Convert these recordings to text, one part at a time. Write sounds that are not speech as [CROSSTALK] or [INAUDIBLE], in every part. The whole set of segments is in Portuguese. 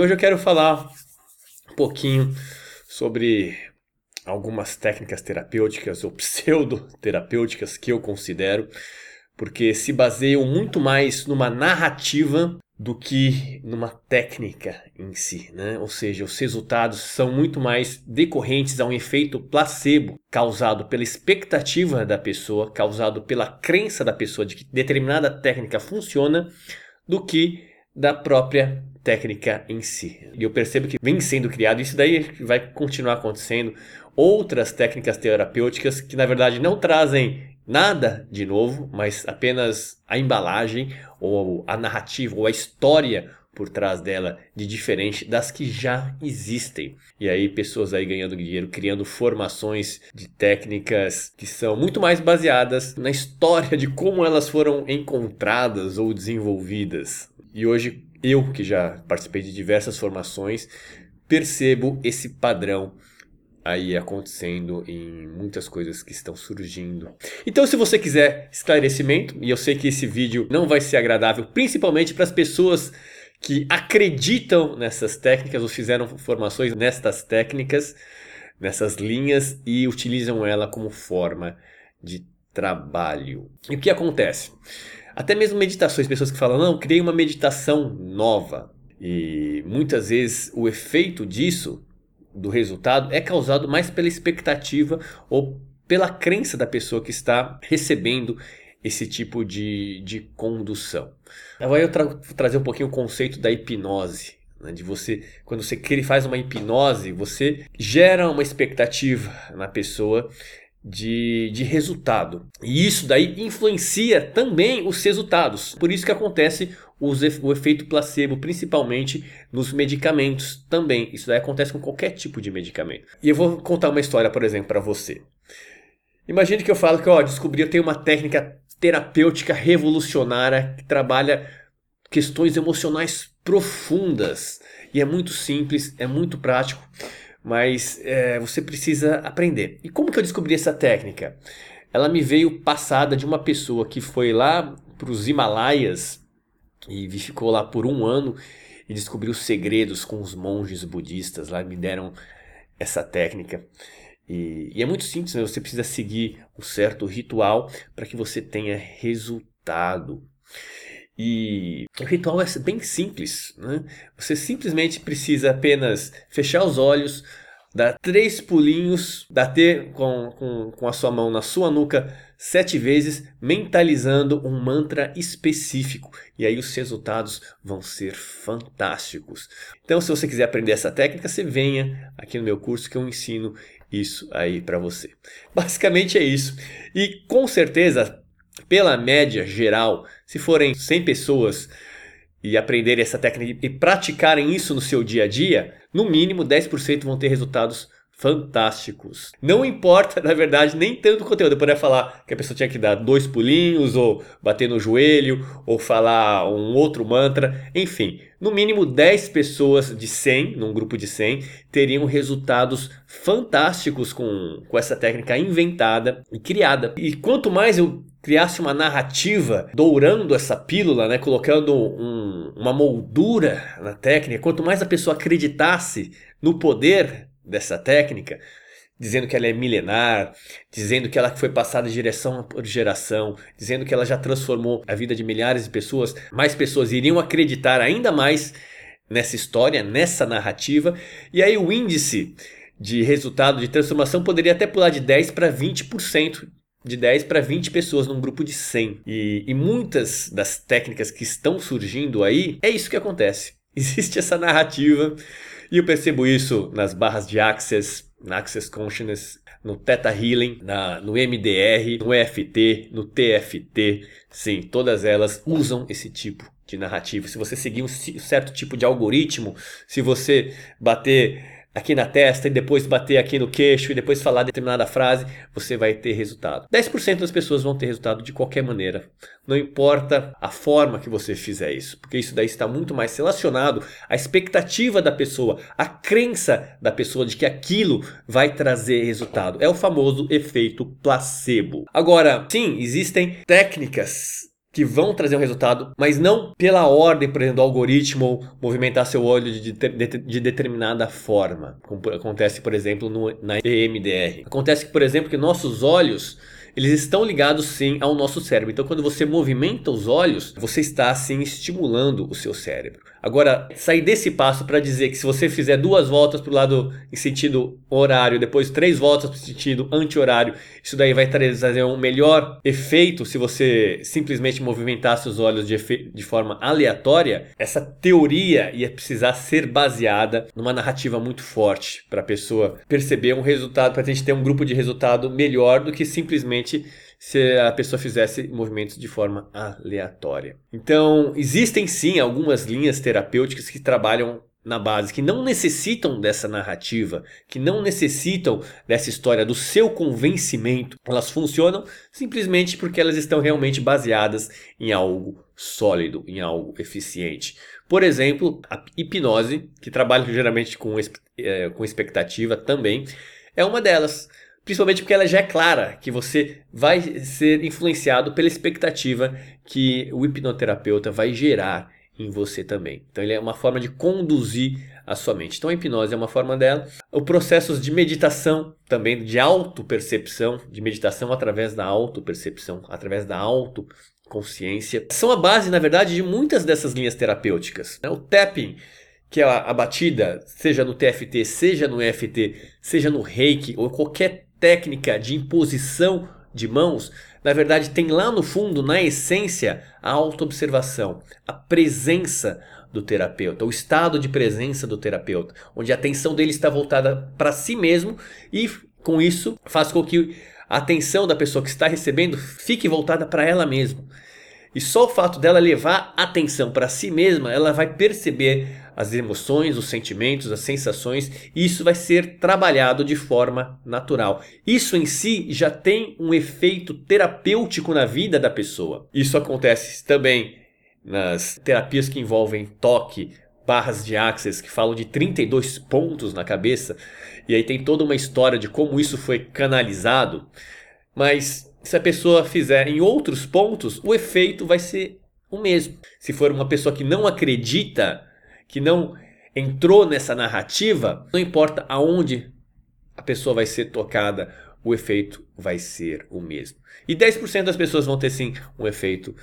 Hoje eu quero falar um pouquinho sobre algumas técnicas terapêuticas ou pseudoterapêuticas que eu considero, porque se baseiam muito mais numa narrativa do que numa técnica em si, né? Ou seja, os resultados são muito mais decorrentes a um efeito placebo causado pela expectativa da pessoa, causado pela crença da pessoa de que determinada técnica funciona, do que da própria técnica em si. E eu percebo que vem sendo criado, isso daí vai continuar acontecendo, outras técnicas terapêuticas que na verdade não trazem nada de novo, mas apenas a embalagem ou a narrativa ou a história por trás dela de diferente das que já existem. E aí pessoas aí ganhando dinheiro, criando formações de técnicas que são muito mais baseadas na história de como elas foram encontradas ou desenvolvidas. E hoje eu, que já participei de diversas formações, percebo esse padrão aí acontecendo em muitas coisas que estão surgindo. Então, se você quiser esclarecimento, e eu sei que esse vídeo não vai ser agradável, principalmente para as pessoas que acreditam nessas técnicas ou fizeram formações nestas técnicas, nessas linhas e utilizam ela como forma de trabalho. E o que acontece? Até mesmo meditações, pessoas que falam, não, criei uma meditação nova. E muitas vezes o efeito disso, do resultado, é causado mais pela expectativa ou pela crença da pessoa que está recebendo esse tipo de, de condução. Agora eu trazer um pouquinho o conceito da hipnose. Né, de você, quando você faz uma hipnose, você gera uma expectativa na pessoa de, de resultado. E isso daí influencia também os resultados. Por isso que acontece os, o efeito placebo, principalmente nos medicamentos também. Isso daí acontece com qualquer tipo de medicamento. E eu vou contar uma história, por exemplo, para você. Imagine que eu falo que, ó, descobri, eu tenho uma técnica terapêutica revolucionária que trabalha questões emocionais profundas. E é muito simples, é muito prático mas é, você precisa aprender. E como que eu descobri essa técnica? Ela me veio passada de uma pessoa que foi lá para os Himalaias e ficou lá por um ano e descobriu segredos com os monges budistas lá me deram essa técnica. E, e é muito simples, né? você precisa seguir um certo ritual para que você tenha resultado. E o ritual é bem simples. Né? Você simplesmente precisa apenas fechar os olhos, dar três pulinhos, bater com, com, com a sua mão na sua nuca sete vezes, mentalizando um mantra específico. E aí os resultados vão ser fantásticos. Então, se você quiser aprender essa técnica, você venha aqui no meu curso que eu ensino isso aí para você. Basicamente é isso. E com certeza pela média geral, se forem 100 pessoas e aprenderem essa técnica e praticarem isso no seu dia a dia, no mínimo 10% vão ter resultados fantásticos. Não importa, [LAUGHS] na verdade, nem tanto o conteúdo. Eu poderia falar que a pessoa tinha que dar dois pulinhos, ou bater no joelho, ou falar um outro mantra. Enfim, no mínimo 10 pessoas de 100, num grupo de 100, teriam resultados fantásticos com, com essa técnica inventada e criada. E quanto mais eu criasse uma narrativa dourando essa pílula, né, colocando um, uma moldura na técnica, quanto mais a pessoa acreditasse no poder dessa técnica, dizendo que ela é milenar, dizendo que ela foi passada de geração por geração, dizendo que ela já transformou a vida de milhares de pessoas, mais pessoas iriam acreditar ainda mais nessa história, nessa narrativa, e aí o índice de resultado de transformação poderia até pular de 10 para 20%. De 10 para 20 pessoas num grupo de 100. E, e muitas das técnicas que estão surgindo aí, é isso que acontece. [LAUGHS] Existe essa narrativa e eu percebo isso nas barras de Access, na Access Consciousness, no Theta Healing, na, no MDR, no EFT, no TFT. Sim, todas elas usam esse tipo de narrativa. Se você seguir um certo tipo de algoritmo, se você bater aqui na testa e depois bater aqui no queixo e depois falar determinada frase, você vai ter resultado. 10% das pessoas vão ter resultado de qualquer maneira. Não importa a forma que você fizer isso, porque isso daí está muito mais relacionado à expectativa da pessoa, à crença da pessoa de que aquilo vai trazer resultado. É o famoso efeito placebo. Agora, sim, existem técnicas que vão trazer um resultado, mas não pela ordem, por exemplo, do algoritmo ou movimentar seu olho de, de, de determinada forma, como acontece, por exemplo, no, na EMDR. Acontece, por exemplo, que nossos olhos eles estão ligados sim ao nosso cérebro. Então, quando você movimenta os olhos, você está assim estimulando o seu cérebro. Agora, sair desse passo para dizer que se você fizer duas voltas para o lado em sentido horário, depois três voltas para o sentido anti-horário, isso daí vai trazer um melhor efeito se você simplesmente movimentasse os olhos de, de forma aleatória, essa teoria ia precisar ser baseada numa narrativa muito forte para a pessoa perceber um resultado, para a gente ter um grupo de resultado melhor do que simplesmente se a pessoa fizesse movimentos de forma aleatória. Então, existem sim algumas linhas terapêuticas que trabalham na base, que não necessitam dessa narrativa, que não necessitam dessa história do seu convencimento. Elas funcionam simplesmente porque elas estão realmente baseadas em algo sólido, em algo eficiente. Por exemplo, a hipnose, que trabalha geralmente com, é, com expectativa também, é uma delas. Principalmente porque ela já é clara que você vai ser influenciado pela expectativa que o hipnoterapeuta vai gerar em você também. Então ele é uma forma de conduzir a sua mente. Então a hipnose é uma forma dela. O processos de meditação também, de autopercepção, de meditação através da autopercepção, através da auto consciência, são a base, na verdade, de muitas dessas linhas terapêuticas. O tapping que é a, batida, seja no TFT, seja no EFT, seja no reiki ou qualquer técnica de imposição de mãos, na verdade tem lá no fundo, na essência, a autoobservação, a presença do terapeuta, o estado de presença do terapeuta, onde a atenção dele está voltada para si mesmo e com isso faz com que a atenção da pessoa que está recebendo fique voltada para ela mesma. E só o fato dela levar atenção para si mesma, ela vai perceber as emoções, os sentimentos, as sensações, isso vai ser trabalhado de forma natural. Isso em si já tem um efeito terapêutico na vida da pessoa. Isso acontece também nas terapias que envolvem toque, barras de access que falam de 32 pontos na cabeça, e aí tem toda uma história de como isso foi canalizado, mas se a pessoa fizer em outros pontos, o efeito vai ser o mesmo. Se for uma pessoa que não acredita que não entrou nessa narrativa, não importa aonde a pessoa vai ser tocada, o efeito vai ser o mesmo. E 10% das pessoas vão ter sim um efeito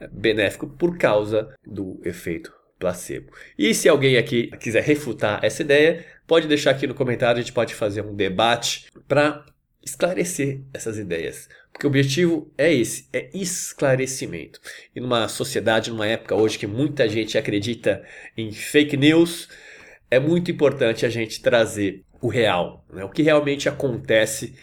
eh, benéfico por causa do efeito placebo. E se alguém aqui quiser refutar essa ideia, pode deixar aqui no comentário, a gente pode fazer um debate para esclarecer essas ideias. Porque o objetivo é esse, é esclarecimento. E numa sociedade, numa época hoje que muita gente acredita em fake news, é muito importante a gente trazer o real, né? o que realmente acontece.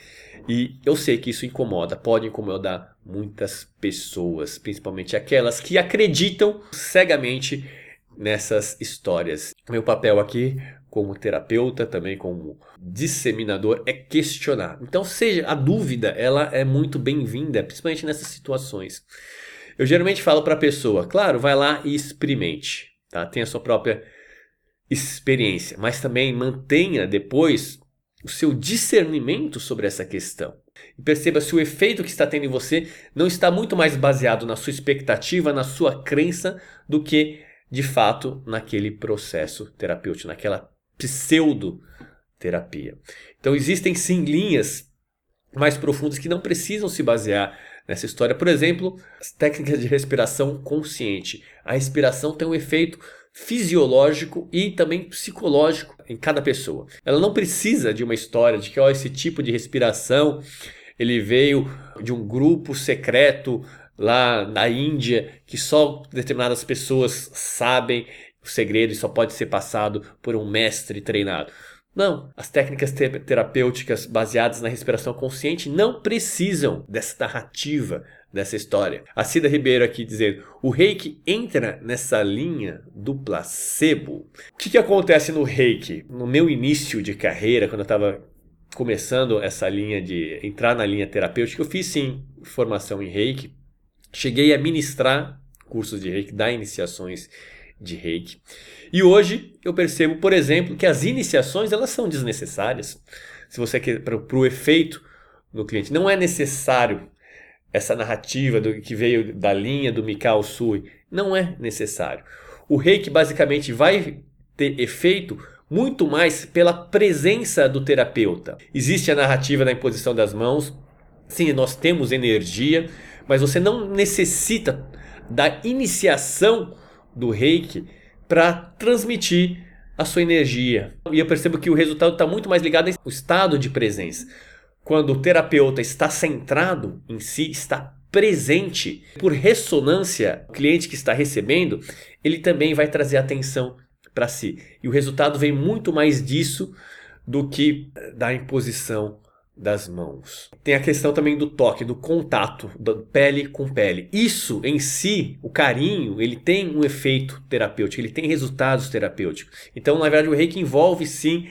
E eu sei que isso incomoda, pode incomodar muitas pessoas, principalmente aquelas que acreditam cegamente nessas histórias. Meu papel aqui como terapeuta, também como disseminador, é questionar. Então, seja a dúvida, ela é muito bem-vinda, principalmente nessas situações. Eu geralmente falo para a pessoa, claro, vai lá e experimente, tá? Tenha a sua própria experiência, mas também mantenha depois o seu discernimento sobre essa questão. E perceba se o efeito que está tendo em você não está muito mais baseado na sua expectativa, na sua crença, do que de fato naquele processo terapêutico, naquela pseudoterapia. Então existem sim linhas mais profundas que não precisam se basear nessa história. Por exemplo, as técnicas de respiração consciente. A respiração tem um efeito fisiológico e também psicológico em cada pessoa. Ela não precisa de uma história de que ó, esse tipo de respiração ele veio de um grupo secreto lá na Índia que só determinadas pessoas sabem o segredo só pode ser passado por um mestre treinado. Não, as técnicas terapêuticas baseadas na respiração consciente não precisam dessa narrativa, dessa história. A Cida Ribeiro aqui dizendo: o reiki entra nessa linha do placebo. O que, que acontece no reiki? No meu início de carreira, quando eu estava começando essa linha de entrar na linha terapêutica, eu fiz sim formação em reiki. Cheguei a ministrar cursos de reiki, dar iniciações de reiki. E hoje eu percebo, por exemplo, que as iniciações elas são desnecessárias. Se você quer para o efeito no cliente, não é necessário essa narrativa do, que veio da linha do Mikao Sui. Não é necessário. O reiki basicamente vai ter efeito muito mais pela presença do terapeuta. Existe a narrativa da imposição das mãos. Sim, nós temos energia, mas você não necessita da iniciação do reiki para transmitir a sua energia. E eu percebo que o resultado está muito mais ligado ao estado de presença. Quando o terapeuta está centrado em si, está presente, por ressonância, o cliente que está recebendo, ele também vai trazer atenção para si. E o resultado vem muito mais disso do que da imposição das mãos. Tem a questão também do toque, do contato, da pele com pele. Isso em si, o carinho, ele tem um efeito terapêutico, ele tem resultados terapêuticos. Então, na verdade, o reiki envolve sim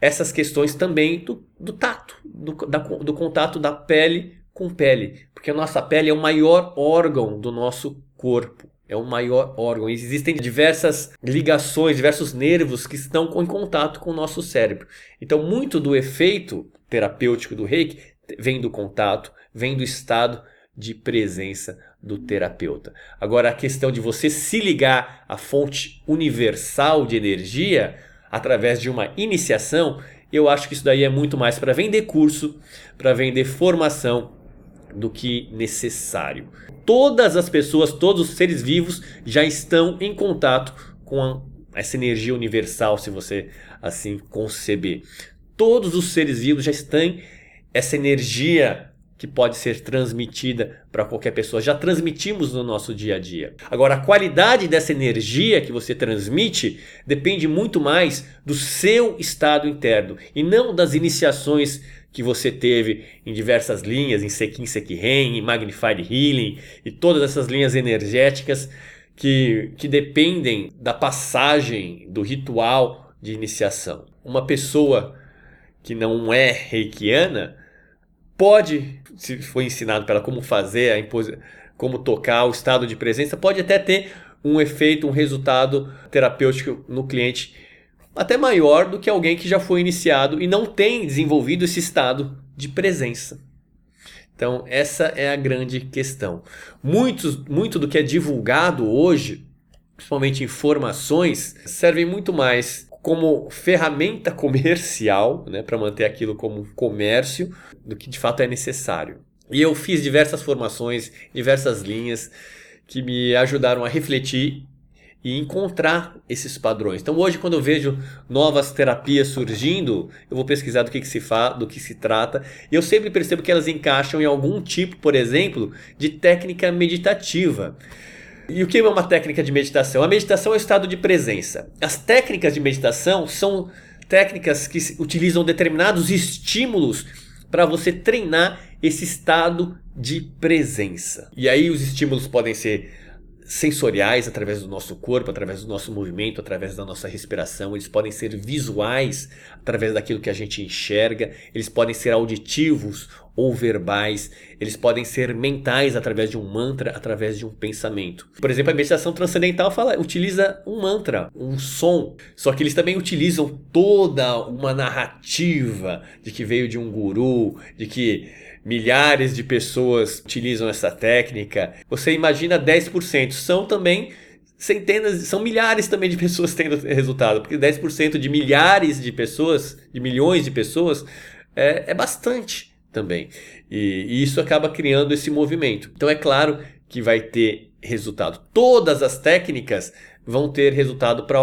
essas questões também do, do tato, do, da, do contato da pele com pele, porque a nossa pele é o maior órgão do nosso corpo. É o maior órgão. Existem diversas ligações, diversos nervos que estão em contato com o nosso cérebro. Então, muito do efeito terapêutico do reiki vem do contato, vem do estado de presença do terapeuta. Agora, a questão de você se ligar à fonte universal de energia através de uma iniciação, eu acho que isso daí é muito mais para vender curso, para vender formação do que necessário. Todas as pessoas, todos os seres vivos já estão em contato com essa energia universal, se você assim conceber todos os seres vivos já têm essa energia que pode ser transmitida para qualquer pessoa. Já transmitimos no nosso dia a dia. Agora, a qualidade dessa energia que você transmite depende muito mais do seu estado interno e não das iniciações que você teve em diversas linhas, em Sekin Sekiren, em Magnified Healing e todas essas linhas energéticas que, que dependem da passagem do ritual de iniciação. Uma pessoa que não é reikiana, pode, se for ensinado para ela como fazer, a como tocar, o estado de presença, pode até ter um efeito, um resultado terapêutico no cliente até maior do que alguém que já foi iniciado e não tem desenvolvido esse estado de presença. Então, essa é a grande questão. Muitos, muito do que é divulgado hoje, principalmente informações, servem muito mais como ferramenta comercial, né, para manter aquilo como comércio, do que de fato é necessário. E eu fiz diversas formações, diversas linhas que me ajudaram a refletir e encontrar esses padrões. Então hoje quando eu vejo novas terapias surgindo, eu vou pesquisar do que, que se fala, do que se trata, e eu sempre percebo que elas encaixam em algum tipo, por exemplo, de técnica meditativa. E o que é uma técnica de meditação? A meditação é o estado de presença. As técnicas de meditação são técnicas que utilizam determinados estímulos para você treinar esse estado de presença. E aí os estímulos podem ser sensoriais através do nosso corpo, através do nosso movimento, através da nossa respiração, eles podem ser visuais através daquilo que a gente enxerga, eles podem ser auditivos ou verbais, eles podem ser mentais através de um mantra, através de um pensamento. Por exemplo, a meditação transcendental fala, utiliza um mantra, um som, só que eles também utilizam toda uma narrativa de que veio de um guru, de que milhares de pessoas utilizam essa técnica. Você imagina 10%, são também centenas, são milhares também de pessoas tendo resultado, porque 10% de milhares de pessoas, de milhões de pessoas, é, é bastante também. E, e isso acaba criando esse movimento. Então é claro que vai ter resultado. Todas as técnicas vão ter resultado para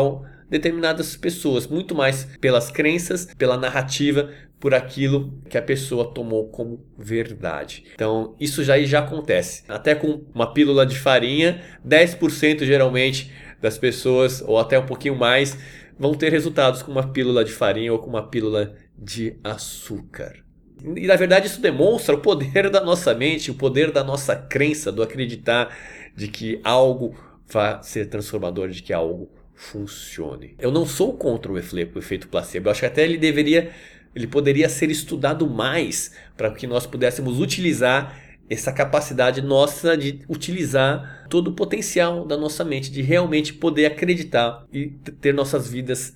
determinadas pessoas, muito mais pelas crenças, pela narrativa, por aquilo que a pessoa tomou como verdade. Então, isso já, já acontece. Até com uma pílula de farinha, 10% geralmente das pessoas, ou até um pouquinho mais, vão ter resultados com uma pílula de farinha ou com uma pílula de açúcar. E na verdade isso demonstra o poder da nossa mente, o poder da nossa crença, do acreditar de que algo vai ser transformador, de que algo funcione. Eu não sou contra o efeito placebo. Eu acho que até ele deveria ele poderia ser estudado mais para que nós pudéssemos utilizar essa capacidade nossa de utilizar todo o potencial da nossa mente, de realmente poder acreditar e ter nossas vidas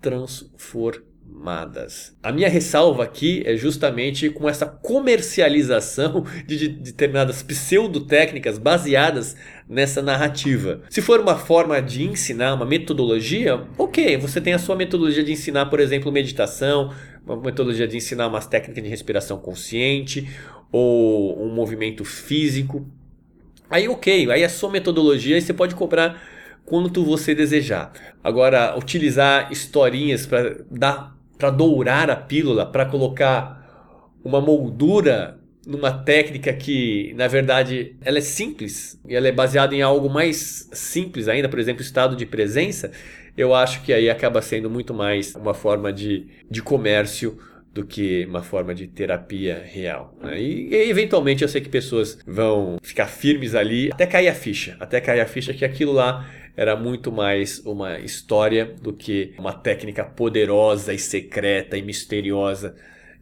transformadas. A minha ressalva aqui é justamente com essa comercialização de, de determinadas pseudotécnicas baseadas nessa narrativa. Se for uma forma de ensinar, uma metodologia, ok, você tem a sua metodologia de ensinar, por exemplo, meditação, uma metodologia de ensinar umas técnicas de respiração consciente ou um movimento físico. Aí ok, aí é a sua metodologia e você pode cobrar quanto você desejar. Agora, utilizar historinhas para dar para dourar a pílula, para colocar uma moldura numa técnica que, na verdade, ela é simples e ela é baseada em algo mais simples ainda, por exemplo, estado de presença, eu acho que aí acaba sendo muito mais uma forma de, de comércio do que uma forma de terapia real. Né? E, e, eventualmente eu sei que pessoas vão ficar firmes ali até cair a ficha, até cair a ficha que aquilo lá era muito mais uma história do que uma técnica poderosa e secreta e misteriosa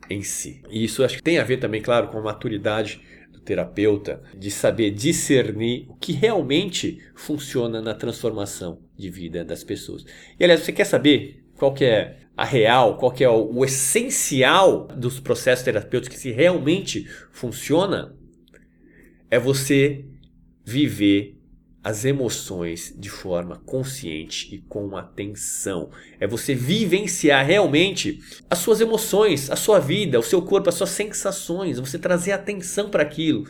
em si. E isso acho que tem a ver também, claro, com a maturidade do terapeuta de saber discernir o que realmente funciona na transformação de vida das pessoas. E aliás, você quer saber qual que é a real, qual que é o, o essencial dos processos terapêuticos que realmente funciona? É você viver as emoções de forma consciente e com atenção. É você vivenciar realmente as suas emoções, a sua vida, o seu corpo, as suas sensações, você trazer atenção para aquilo,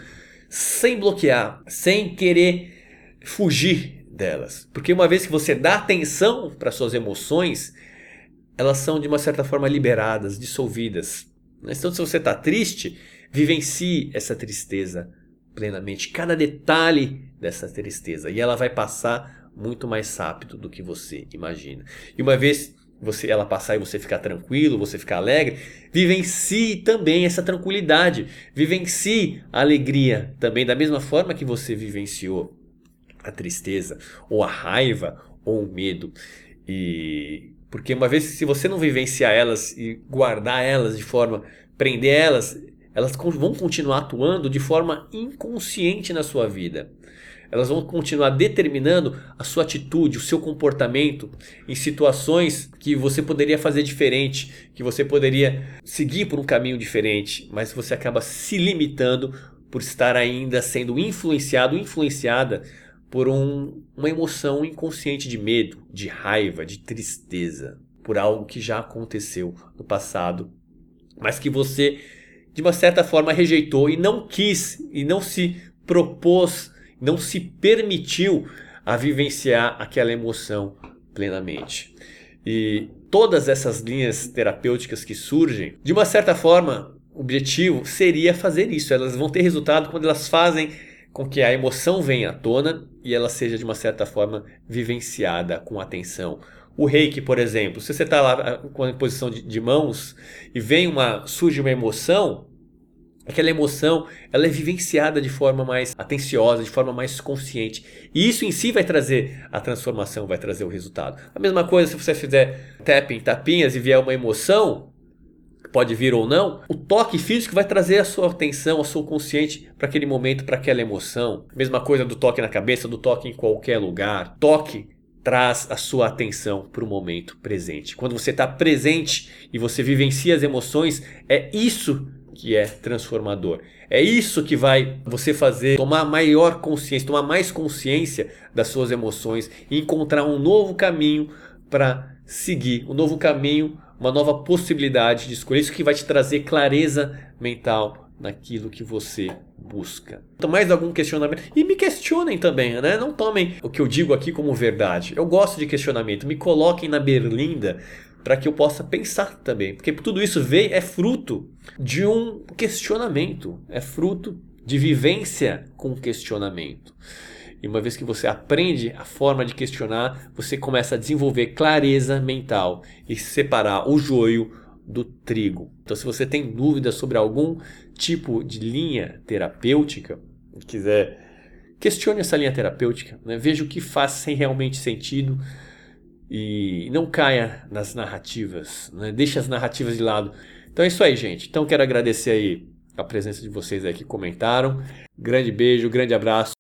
sem bloquear, sem querer fugir delas. Porque uma vez que você dá atenção para suas emoções, elas são de uma certa forma liberadas, dissolvidas. Então, se você está triste, vivencie essa tristeza plenamente cada detalhe dessa tristeza e ela vai passar muito mais rápido do que você imagina. E uma vez você ela passar e você ficar tranquilo, você ficar alegre, vivencie também essa tranquilidade, vivencie a alegria também da mesma forma que você vivenciou a tristeza ou a raiva ou o medo. E porque uma vez se você não vivenciar elas e guardar elas de forma prender elas, elas vão continuar atuando de forma inconsciente na sua vida. Elas vão continuar determinando a sua atitude, o seu comportamento em situações que você poderia fazer diferente, que você poderia seguir por um caminho diferente, mas você acaba se limitando por estar ainda sendo influenciado, influenciada por um, uma emoção inconsciente de medo, de raiva, de tristeza, por algo que já aconteceu no passado, mas que você de uma certa forma rejeitou e não quis e não se propôs, não se permitiu a vivenciar aquela emoção plenamente. E todas essas linhas terapêuticas que surgem, de uma certa forma, o objetivo seria fazer isso. Elas vão ter resultado quando elas fazem com que a emoção venha à tona e ela seja de uma certa forma vivenciada com atenção. O reiki, por exemplo, se você está lá ah, com a posição de, de, mãos e vem uma surge uma emoção, aquela emoção ela é vivenciada de forma mais atenciosa, de forma mais consciente. E isso em si vai trazer a transformação, vai trazer o resultado. A mesma coisa se você fizer tapping, tapinhas e vier uma emoção, pode vir ou não, o toque físico vai trazer a sua atenção, a sua consciente para aquele momento, para aquela emoção. Mesma coisa do toque na cabeça, do toque em qualquer lugar. Toque traz a sua atenção para o momento presente. Quando você está presente e você vivencia as emoções, é isso que é transformador. É isso que vai você fazer tomar maior consciência, tomar mais consciência das suas emoções e encontrar um novo caminho para seguir, um novo caminho, uma nova possibilidade de escolher. Isso que vai te trazer clareza mental naquilo que você busca. Então, mais algum questionamento? E me questionem também, né? Não tomem o que eu digo aqui como verdade. Eu gosto de questionamento. Me coloquem na berlinda para que eu possa pensar também. Porque tudo isso veio, é fruto de um questionamento, é fruto de vivência com questionamento. E uma vez que você aprende a forma de questionar, você começa a desenvolver clareza mental e separar o joio do trigo. Então, se você tem dúvidas sobre algum tipo de linha terapêutica, quiser questione essa linha terapêutica, né? veja o que faz sem realmente sentido e não caia nas narrativas, né? deixe as narrativas de lado. Então é isso aí, gente. Então quero agradecer aí a presença de vocês aí que comentaram. Grande beijo, grande abraço